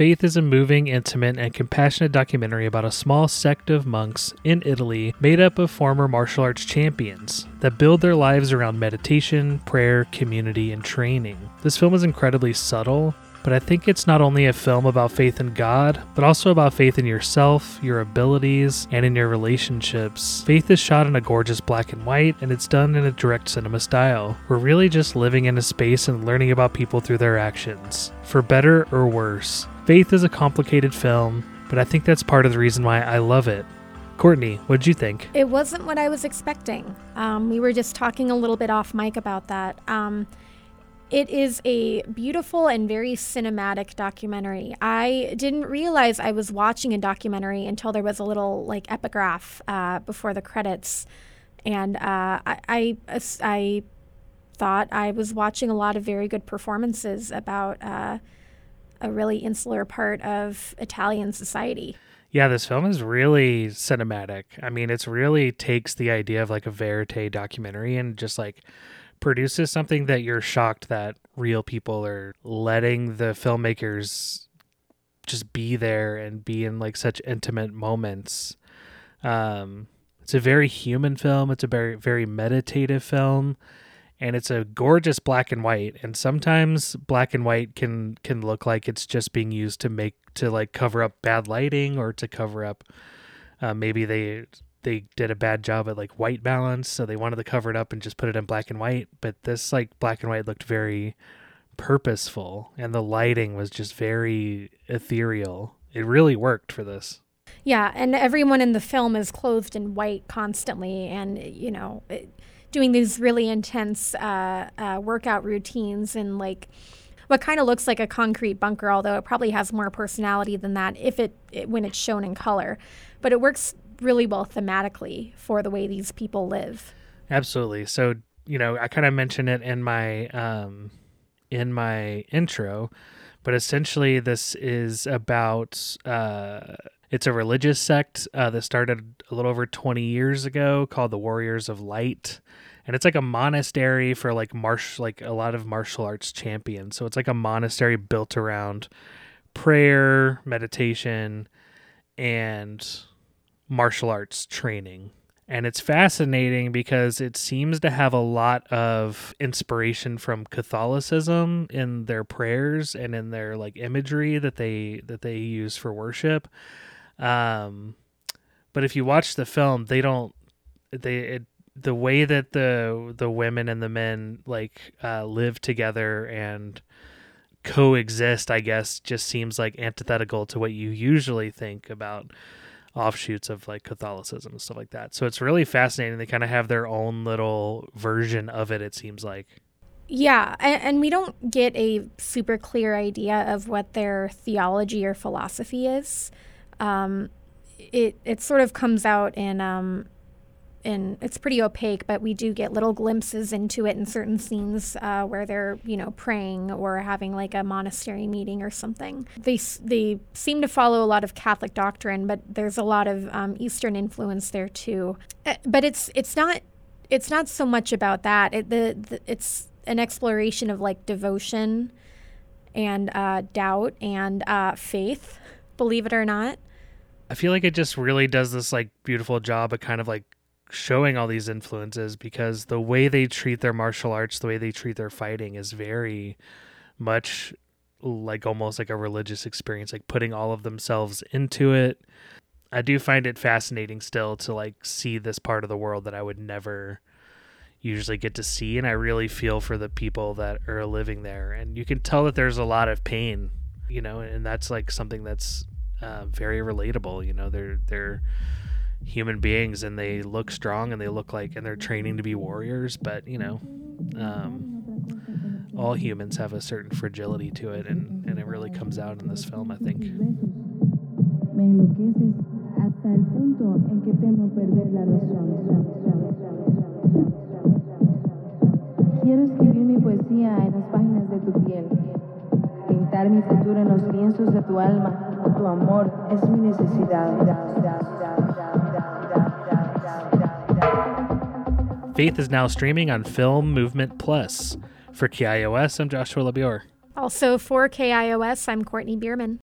Faith is a moving, intimate, and compassionate documentary about a small sect of monks in Italy made up of former martial arts champions that build their lives around meditation, prayer, community, and training. This film is incredibly subtle, but I think it's not only a film about faith in God, but also about faith in yourself, your abilities, and in your relationships. Faith is shot in a gorgeous black and white, and it's done in a direct cinema style. We're really just living in a space and learning about people through their actions, for better or worse. Faith is a complicated film, but I think that's part of the reason why I love it. Courtney, what did you think? It wasn't what I was expecting. Um, we were just talking a little bit off mic about that. Um, it is a beautiful and very cinematic documentary. I didn't realize I was watching a documentary until there was a little like epigraph uh, before the credits, and uh, I, I, I thought I was watching a lot of very good performances about uh, a really insular part of Italian society. Yeah, this film is really cinematic. I mean, it's really takes the idea of like a verite documentary and just like produces something that you're shocked that real people are letting the filmmakers just be there and be in like such intimate moments. Um, it's a very human film. It's a very very meditative film, and it's a gorgeous black and white. And sometimes black and white can can look like it's just being used to make to like cover up bad lighting or to cover up uh, maybe they they did a bad job at like white balance, so they wanted to cover it up and just put it in black and white. But this like black and white looked very purposeful, and the lighting was just very ethereal. It really worked for this. Yeah, and everyone in the film is clothed in white constantly, and you know, doing these really intense uh, uh, workout routines and like what kind of looks like a concrete bunker, although it probably has more personality than that if it, it when it's shown in color. But it works really well thematically for the way these people live. Absolutely. So, you know, I kind of mentioned it in my um in my intro, but essentially this is about uh it's a religious sect uh, that started a little over 20 years ago called the Warriors of Light. And it's like a monastery for like martial like a lot of martial arts champions. So it's like a monastery built around prayer, meditation, and martial arts training. And it's fascinating because it seems to have a lot of inspiration from Catholicism in their prayers and in their like imagery that they that they use for worship. Um, but if you watch the film, they don't they it, the way that the the women and the men like uh, live together and coexist, I guess, just seems like antithetical to what you usually think about offshoots of like Catholicism and stuff like that. So it's really fascinating. They kind of have their own little version of it, it seems like. Yeah, and, and, we don't get a super clear idea of what their theology or philosophy is. Um, it it sort of comes out in um, and it's pretty opaque, but we do get little glimpses into it in certain scenes uh, where they're, you know, praying or having like a monastery meeting or something. They they seem to follow a lot of Catholic doctrine, but there's a lot of um, Eastern influence there too. Uh, but it's it's not it's not so much about that. It, the, the it's an exploration of like devotion and uh, doubt and uh, faith. Believe it or not. I feel like it just really does this like beautiful job of kind of like showing all these influences because the way they treat their martial arts, the way they treat their fighting is very much like almost like a religious experience, like putting all of themselves into it. I do find it fascinating still to like see this part of the world that I would never usually get to see and I really feel for the people that are living there and you can tell that there's a lot of pain, you know, and that's like something that's uh, very relatable, you know, they're they're human beings and they look strong and they look like and they're training to be warriors but you know um, all humans have a certain fragility to it and, and it really comes out in this film i think Quiero escribir mi poesía en las páginas de tu piel, pintar mi futuro en los lienzos de tu alma. Tu amor es mi necesidad. Faith is now streaming on Film Movement Plus. For KIOS, I'm Joshua LeBior. Also for KIOS, I'm Courtney Bierman.